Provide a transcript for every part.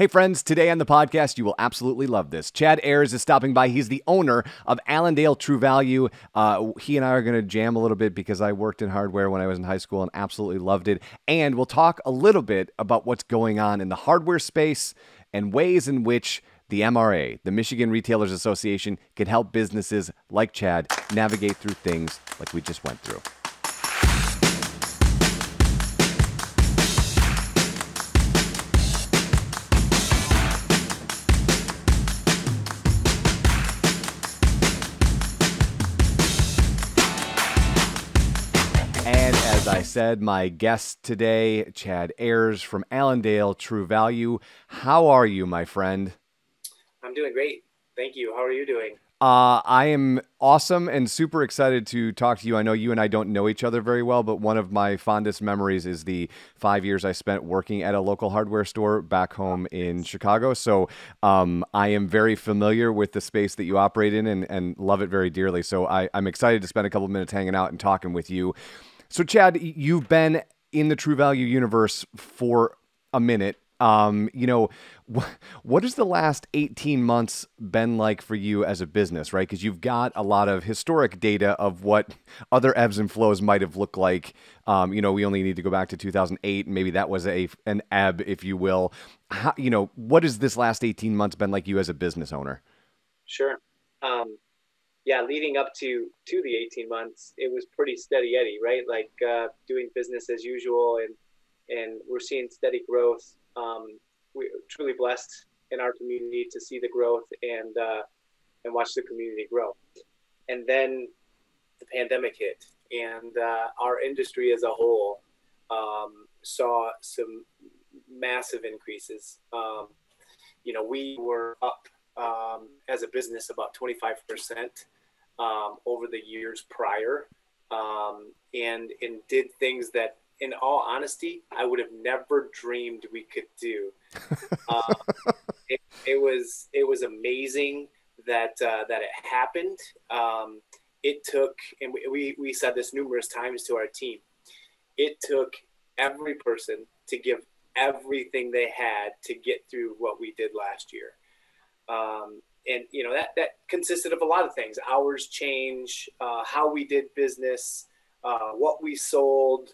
Hey, friends, today on the podcast, you will absolutely love this. Chad Ayers is stopping by. He's the owner of Allendale True Value. Uh, he and I are going to jam a little bit because I worked in hardware when I was in high school and absolutely loved it. And we'll talk a little bit about what's going on in the hardware space and ways in which the MRA, the Michigan Retailers Association, can help businesses like Chad navigate through things like we just went through. I said, my guest today, Chad Ayers from Allendale True Value. How are you, my friend? I'm doing great. Thank you. How are you doing? Uh, I am awesome and super excited to talk to you. I know you and I don't know each other very well, but one of my fondest memories is the five years I spent working at a local hardware store back home in Chicago. So um, I am very familiar with the space that you operate in and, and love it very dearly. So I, I'm excited to spend a couple minutes hanging out and talking with you. So, Chad, you've been in the True Value universe for a minute. Um, you know, wh- what has the last 18 months been like for you as a business, right? Because you've got a lot of historic data of what other ebbs and flows might have looked like. Um, you know, we only need to go back to 2008, and maybe that was a an ebb, if you will. How, you know, what has this last 18 months been like you as a business owner? Sure. Um, yeah, leading up to to the 18 months, it was pretty steady Eddie, right? Like uh, doing business as usual, and and we're seeing steady growth. Um, we're truly blessed in our community to see the growth and uh, and watch the community grow. And then the pandemic hit, and uh, our industry as a whole um, saw some massive increases. Um, you know, we were up um, as a business about 25% um, over the years prior um, and, and did things that, in all honesty, I would have never dreamed we could do. Um, it, it, was, it was amazing that, uh, that it happened. Um, it took, and we, we said this numerous times to our team, it took every person to give everything they had to get through what we did last year. Um, and you know that that consisted of a lot of things: hours change, uh, how we did business, uh, what we sold,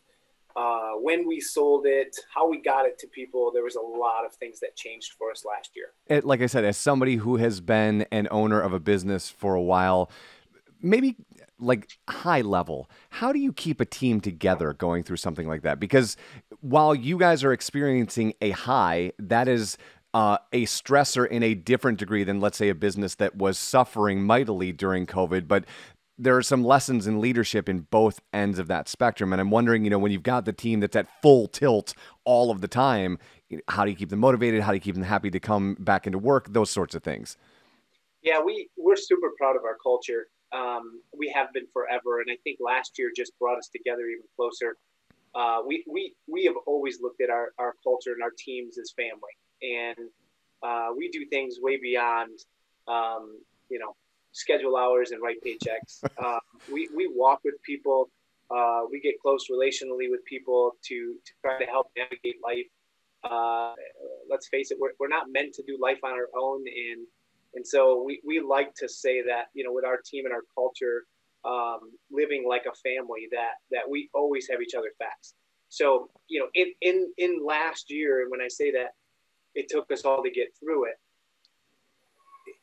uh, when we sold it, how we got it to people. There was a lot of things that changed for us last year. It, like I said, as somebody who has been an owner of a business for a while, maybe like high level how do you keep a team together going through something like that because while you guys are experiencing a high that is uh, a stressor in a different degree than, let's say, a business that was suffering mightily during COVID. But there are some lessons in leadership in both ends of that spectrum. And I'm wondering, you know, when you've got the team that's at full tilt all of the time, how do you keep them motivated? How do you keep them happy to come back into work? Those sorts of things. Yeah, we, we're super proud of our culture. Um, we have been forever. And I think last year just brought us together even closer. Uh, we, we, we have always looked at our, our culture and our teams as family and uh, we do things way beyond, um, you know, schedule hours and write paychecks. uh, we, we walk with people. Uh, we get close relationally with people to, to try to help navigate life. Uh, let's face it, we're, we're not meant to do life on our own. And, and so we, we like to say that, you know, with our team and our culture, um, living like a family, that, that we always have each other's backs. So, you know, in, in, in last year, and when I say that, it took us all to get through it.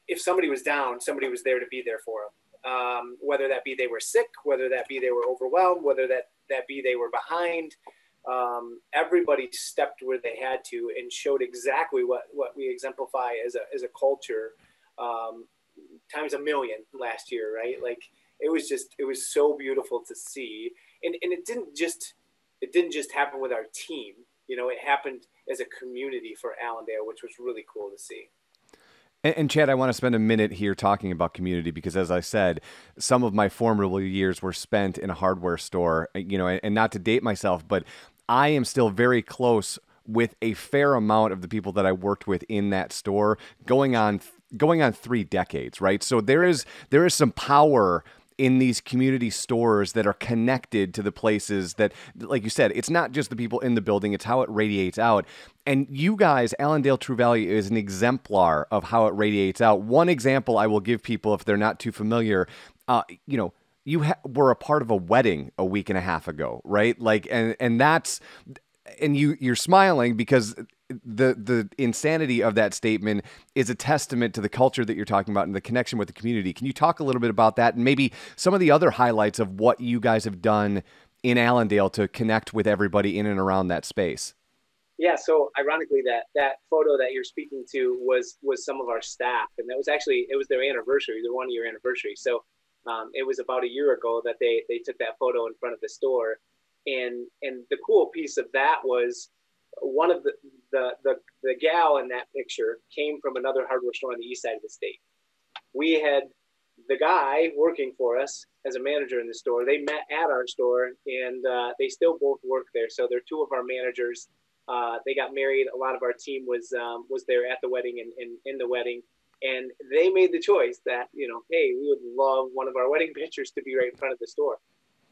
If somebody was down, somebody was there to be there for them. Um, whether that be they were sick, whether that be they were overwhelmed, whether that, that be they were behind. Um, everybody stepped where they had to and showed exactly what, what we exemplify as a, as a culture um, times a million last year, right? Like it was just, it was so beautiful to see. And, and it didn't just, it didn't just happen with our team. You know, it happened as a community for Allendale, which was really cool to see. And, Chad, I want to spend a minute here talking about community because, as I said, some of my formidable years were spent in a hardware store. You know, and not to date myself, but I am still very close with a fair amount of the people that I worked with in that store, going on going on three decades, right? So there is there is some power in these community stores that are connected to the places that, like you said, it's not just the people in the building, it's how it radiates out. And you guys, Allendale True Value is an exemplar of how it radiates out. One example I will give people if they're not too familiar, uh, you know, you ha- were a part of a wedding a week and a half ago, right? Like, and and that's and you you're smiling because the the insanity of that statement is a testament to the culture that you're talking about and the connection with the community. Can you talk a little bit about that and maybe some of the other highlights of what you guys have done in Allendale to connect with everybody in and around that space? Yeah, so ironically, that that photo that you're speaking to was was some of our staff, and that was actually it was their anniversary, their one year anniversary. So um, it was about a year ago that they they took that photo in front of the store, and and the cool piece of that was one of the the the, the gal in that picture came from another hardware store on the east side of the state. We had the guy working for us as a manager in the store. They met at our store, and uh, they still both work there. So they're two of our managers. Uh, they got married. A lot of our team was um, was there at the wedding and, and in the wedding, and they made the choice that you know, hey, we would love one of our wedding pictures to be right in front of the store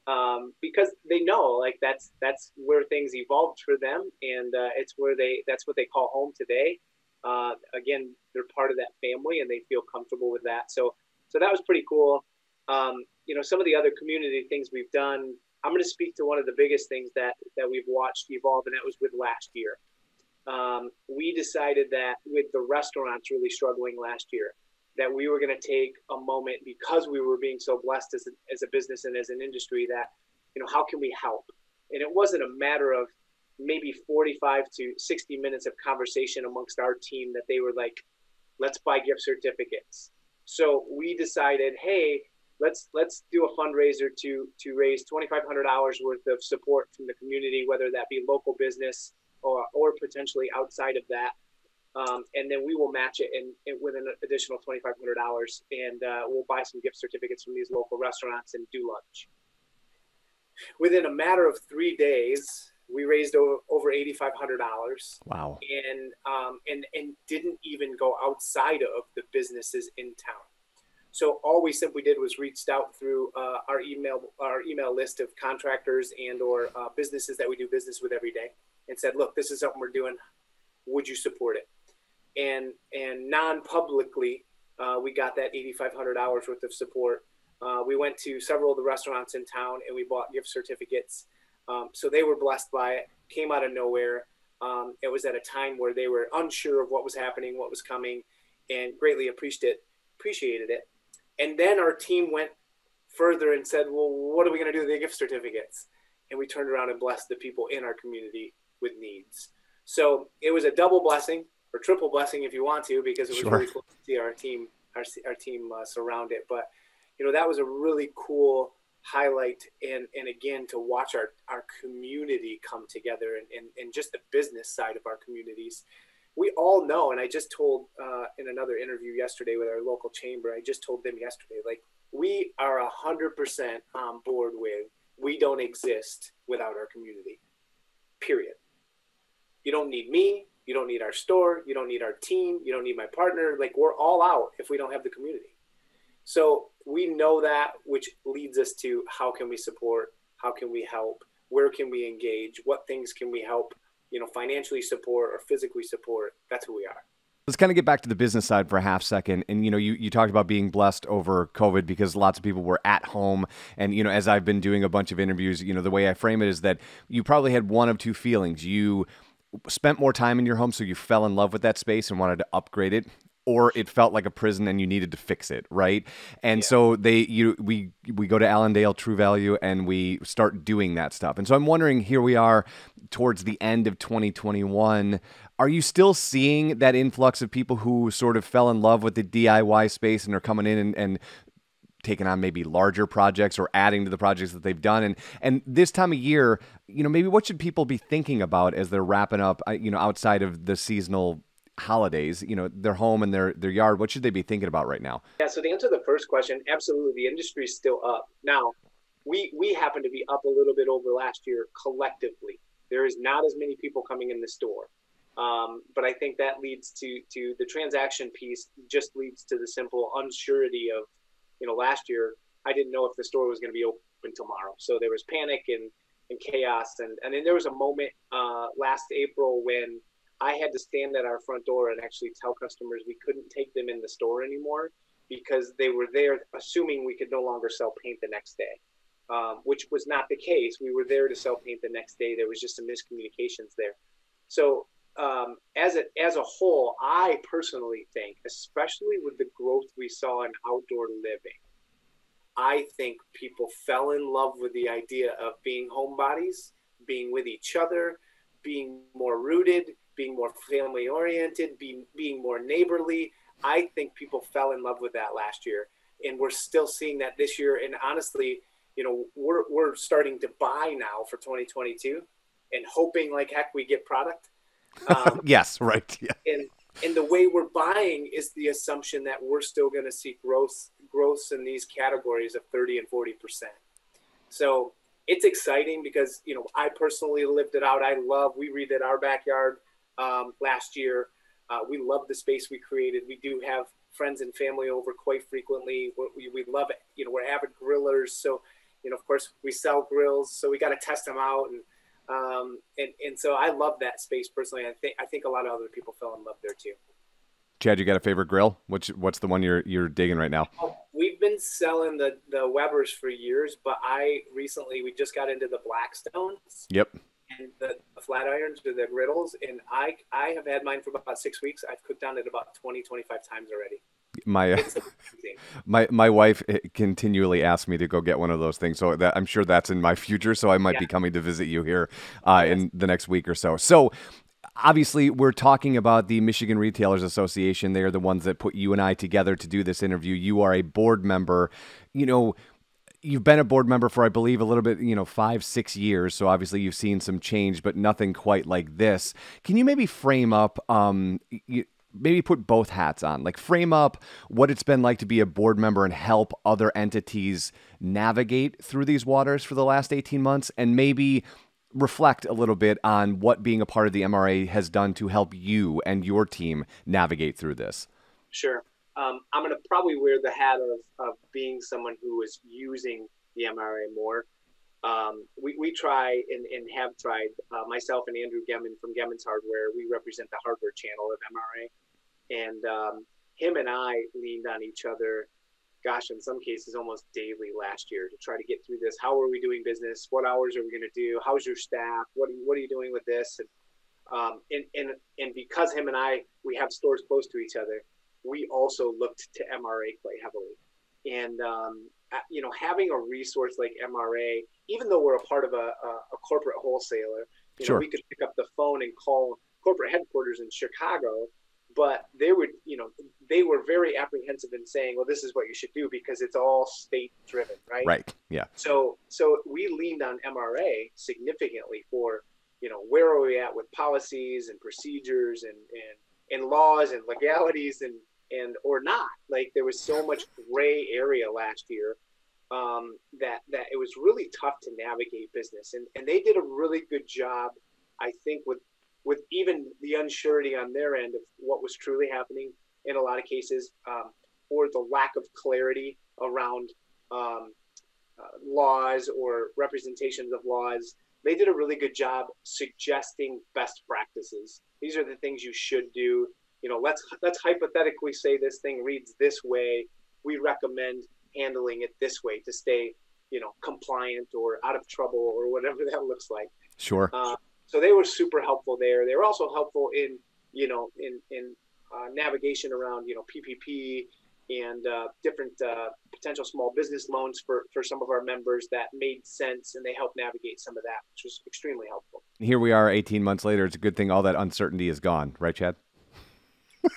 um, because they know like that's that's where things evolved for them, and uh, it's where they that's what they call home today. Uh, again, they're part of that family, and they feel comfortable with that. So so that was pretty cool. Um, you know, some of the other community things we've done. I'm going to speak to one of the biggest things that that we've watched evolve, and that was with last year. Um, we decided that with the restaurants really struggling last year, that we were going to take a moment because we were being so blessed as a, as a business and as an industry that, you know, how can we help? And it wasn't a matter of maybe 45 to 60 minutes of conversation amongst our team that they were like, let's buy gift certificates. So we decided, hey, let's let's do a fundraiser to to raise $2,500 worth of support from the community, whether that be local business or or potentially outside of that um, and then we will match it in, in with an additional twenty five hundred dollars, and uh, we'll buy some gift certificates from these local restaurants and do lunch. Within a matter of three days, we raised over, over eighty five hundred dollars. Wow! And um, and and didn't even go outside of the businesses in town. So all we simply did was reached out through uh, our email our email list of contractors and or uh, businesses that we do business with every day, and said, "Look, this is something we're doing. Would you support it?" And and non-publicly, uh, we got that 8500 hours worth of support. Uh, we went to several of the restaurants in town and we bought gift certificates. Um, so they were blessed by it. Came out of nowhere. Um, it was at a time where they were unsure of what was happening, what was coming, and greatly appreciated appreciated it. And then our team went further and said, "Well, what are we going to do with the gift certificates?" And we turned around and blessed the people in our community with needs. So it was a double blessing or triple blessing if you want to, because it was sure. really cool to see our team our, our team uh, surround it. But you know that was a really cool highlight and and again to watch our our community come together and, and, and just the business side of our communities we all know and i just told uh, in another interview yesterday with our local chamber i just told them yesterday like we are a hundred percent on board with we don't exist without our community period you don't need me you don't need our store. You don't need our team. You don't need my partner. Like we're all out if we don't have the community. So we know that, which leads us to how can we support? How can we help? Where can we engage? What things can we help? You know, financially support or physically support. That's who we are. Let's kind of get back to the business side for a half second. And, you know, you, you talked about being blessed over COVID because lots of people were at home. And, you know, as I've been doing a bunch of interviews, you know, the way I frame it is that you probably had one of two feelings. You spent more time in your home so you fell in love with that space and wanted to upgrade it or it felt like a prison and you needed to fix it right? And yeah. so they you we we go to allendale true value and we start doing that stuff. And so i'm wondering here we are towards the end of 2021 are you still seeing that influx of people who sort of fell in love with the diy space and are coming in and, and taking on maybe larger projects or adding to the projects that they've done. And and this time of year you know maybe what should people be thinking about as they're wrapping up uh, you know outside of the seasonal holidays you know their home and their their yard? What should they be thinking about right now? Yeah so to answer the first question absolutely the industry is still up. Now we we happen to be up a little bit over last year collectively. There is not as many people coming in the store. Um, but I think that leads to to the transaction piece just leads to the simple unsurety of you know, last year I didn't know if the store was going to be open tomorrow. So there was panic and, and chaos. And, and then there was a moment uh, last April when I had to stand at our front door and actually tell customers we couldn't take them in the store anymore because they were there assuming we could no longer sell paint the next day, um, which was not the case. We were there to sell paint the next day. There was just some miscommunications there. So um, as a as a whole, I personally think, especially with the growth we saw in outdoor living, I think people fell in love with the idea of being homebodies, being with each other, being more rooted, being more family oriented, being being more neighborly. I think people fell in love with that last year, and we're still seeing that this year. And honestly, you know, we're we're starting to buy now for 2022, and hoping like heck we get product. Um, yes, right. Yeah. And and the way we're buying is the assumption that we're still going to see growth growth in these categories of 30 and 40 percent. So it's exciting because you know I personally lived it out. I love we redid our backyard um, last year. Uh, we love the space we created. We do have friends and family over quite frequently. We, we love it. You know, we're avid grillers. So, you know, of course, we sell grills. So we got to test them out. And, um, and, and so I love that space personally. I think, I think a lot of other people fell in love there too. Chad, you got a favorite grill? Which what's the one you're you're digging right now? Oh, we've been selling the the Weber's for years, but I recently we just got into the Blackstones. Yep and the, the flat irons or the griddles. And I, I have had mine for about six weeks. I've cooked on it about 20, 25 times already. My my my wife eh, continually asks me to go get one of those things, so that I'm sure that's in my future. So I might yeah. be coming to visit you here uh, yes. in the next week or so. So obviously we're talking about the Michigan Retailers Association. They are the ones that put you and I together to do this interview. You are a board member. You know, you've been a board member for, I believe, a little bit, you know, five, six years. So obviously you've seen some change, but nothing quite like this. Can you maybe frame up, um, you, maybe put both hats on, like frame up what it's been like to be a board member and help other entities navigate through these waters for the last 18 months, and maybe reflect a little bit on what being a part of the MRA has done to help you and your team navigate through this. Sure um, I'm going to probably wear the hat of, of being someone who is using the MRA more. Um, we, we try and, and have tried, uh, myself and Andrew Gemmen from Gemmen's Hardware, we represent the hardware channel of MRA. And um, him and I leaned on each other, gosh, in some cases almost daily last year to try to get through this. How are we doing business? What hours are we going to do? How's your staff? What are you, what are you doing with this? And, um, and, and, and because him and I, we have stores close to each other, we also looked to MRA quite heavily. And, um, you know, having a resource like MRA, even though we're a part of a, a, a corporate wholesaler, you sure. know, we could pick up the phone and call corporate headquarters in Chicago, but they would, you know, they were very apprehensive in saying, well, this is what you should do because it's all state driven, right? Right. Yeah. So, so we leaned on MRA significantly for, you know, where are we at with policies and procedures and, and, and laws and legalities and, and or not. Like there was so much gray area last year um, that that it was really tough to navigate business, and and they did a really good job, I think, with with even the unsurety on their end of what was truly happening in a lot of cases, um, or the lack of clarity around um, uh, laws or representations of laws. They did a really good job suggesting best practices. These are the things you should do you know, let's let's hypothetically say this thing reads this way. We recommend handling it this way to stay, you know, compliant or out of trouble or whatever that looks like. Sure. Uh, so they were super helpful there. They were also helpful in, you know, in in uh, navigation around, you know, PPP and uh, different uh, potential small business loans for, for some of our members that made sense and they helped navigate some of that, which was extremely helpful. Here we are 18 months later. It's a good thing all that uncertainty is gone, right, Chad?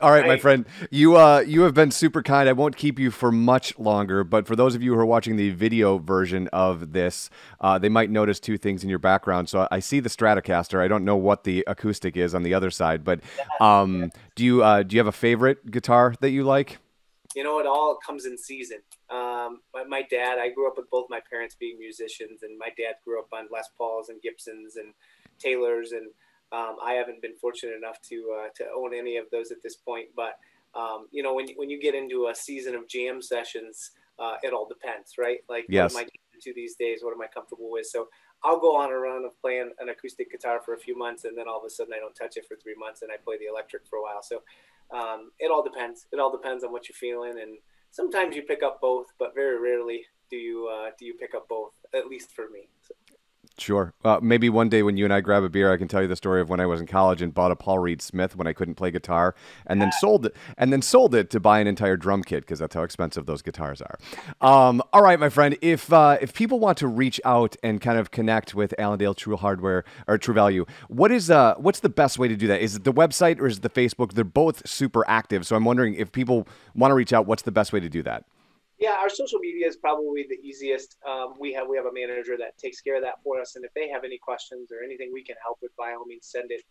All right, my friend. You uh you have been super kind. I won't keep you for much longer, but for those of you who are watching the video version of this, uh, they might notice two things in your background. So I see the Stratocaster. I don't know what the acoustic is on the other side, but um, do you uh, do you have a favorite guitar that you like? You know, it all comes in season. Um, my, my dad, I grew up with both my parents being musicians, and my dad grew up on Les Pauls and Gibsons and Taylors and um, I haven't been fortunate enough to uh, to own any of those at this point, but um, you know, when when you get into a season of jam sessions, uh, it all depends, right? Like, yes. what am I into these days? What am I comfortable with? So I'll go on a run of playing an acoustic guitar for a few months, and then all of a sudden I don't touch it for three months, and I play the electric for a while. So um, it all depends. It all depends on what you're feeling, and sometimes you pick up both, but very rarely do you uh, do you pick up both. At least for me. So. Sure. Uh, maybe one day when you and I grab a beer, I can tell you the story of when I was in college and bought a Paul Reed Smith when I couldn't play guitar, and then sold it, and then sold it to buy an entire drum kit because that's how expensive those guitars are. Um, all right, my friend. If uh, if people want to reach out and kind of connect with Allendale True Hardware or True Value, what is uh what's the best way to do that? Is it the website or is it the Facebook? They're both super active, so I'm wondering if people want to reach out, what's the best way to do that? Yeah, our social media is probably the easiest. Um, we have we have a manager that takes care of that for us, and if they have any questions or anything we can help with, by all means, send it.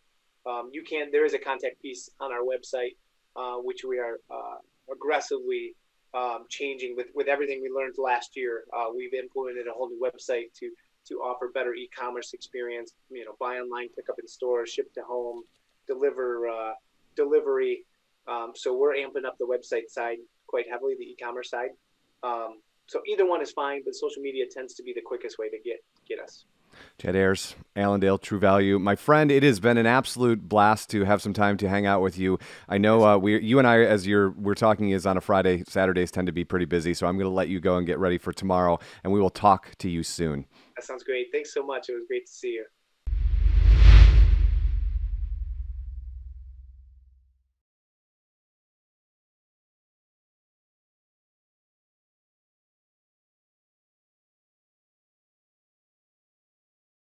Um, you can. There is a contact piece on our website, uh, which we are uh, aggressively um, changing with with everything we learned last year. Uh, we've implemented a whole new website to to offer better e-commerce experience. You know, buy online, pick up in store, ship to home, deliver uh, delivery. Um, so we're amping up the website side quite heavily, the e-commerce side. Um, so either one is fine, but social media tends to be the quickest way to get get us. Chad Ayers, Allendale, True Value, my friend. It has been an absolute blast to have some time to hang out with you. I know uh, we, you and I, as you're we're talking, is on a Friday. Saturdays tend to be pretty busy, so I'm going to let you go and get ready for tomorrow, and we will talk to you soon. That sounds great. Thanks so much. It was great to see you.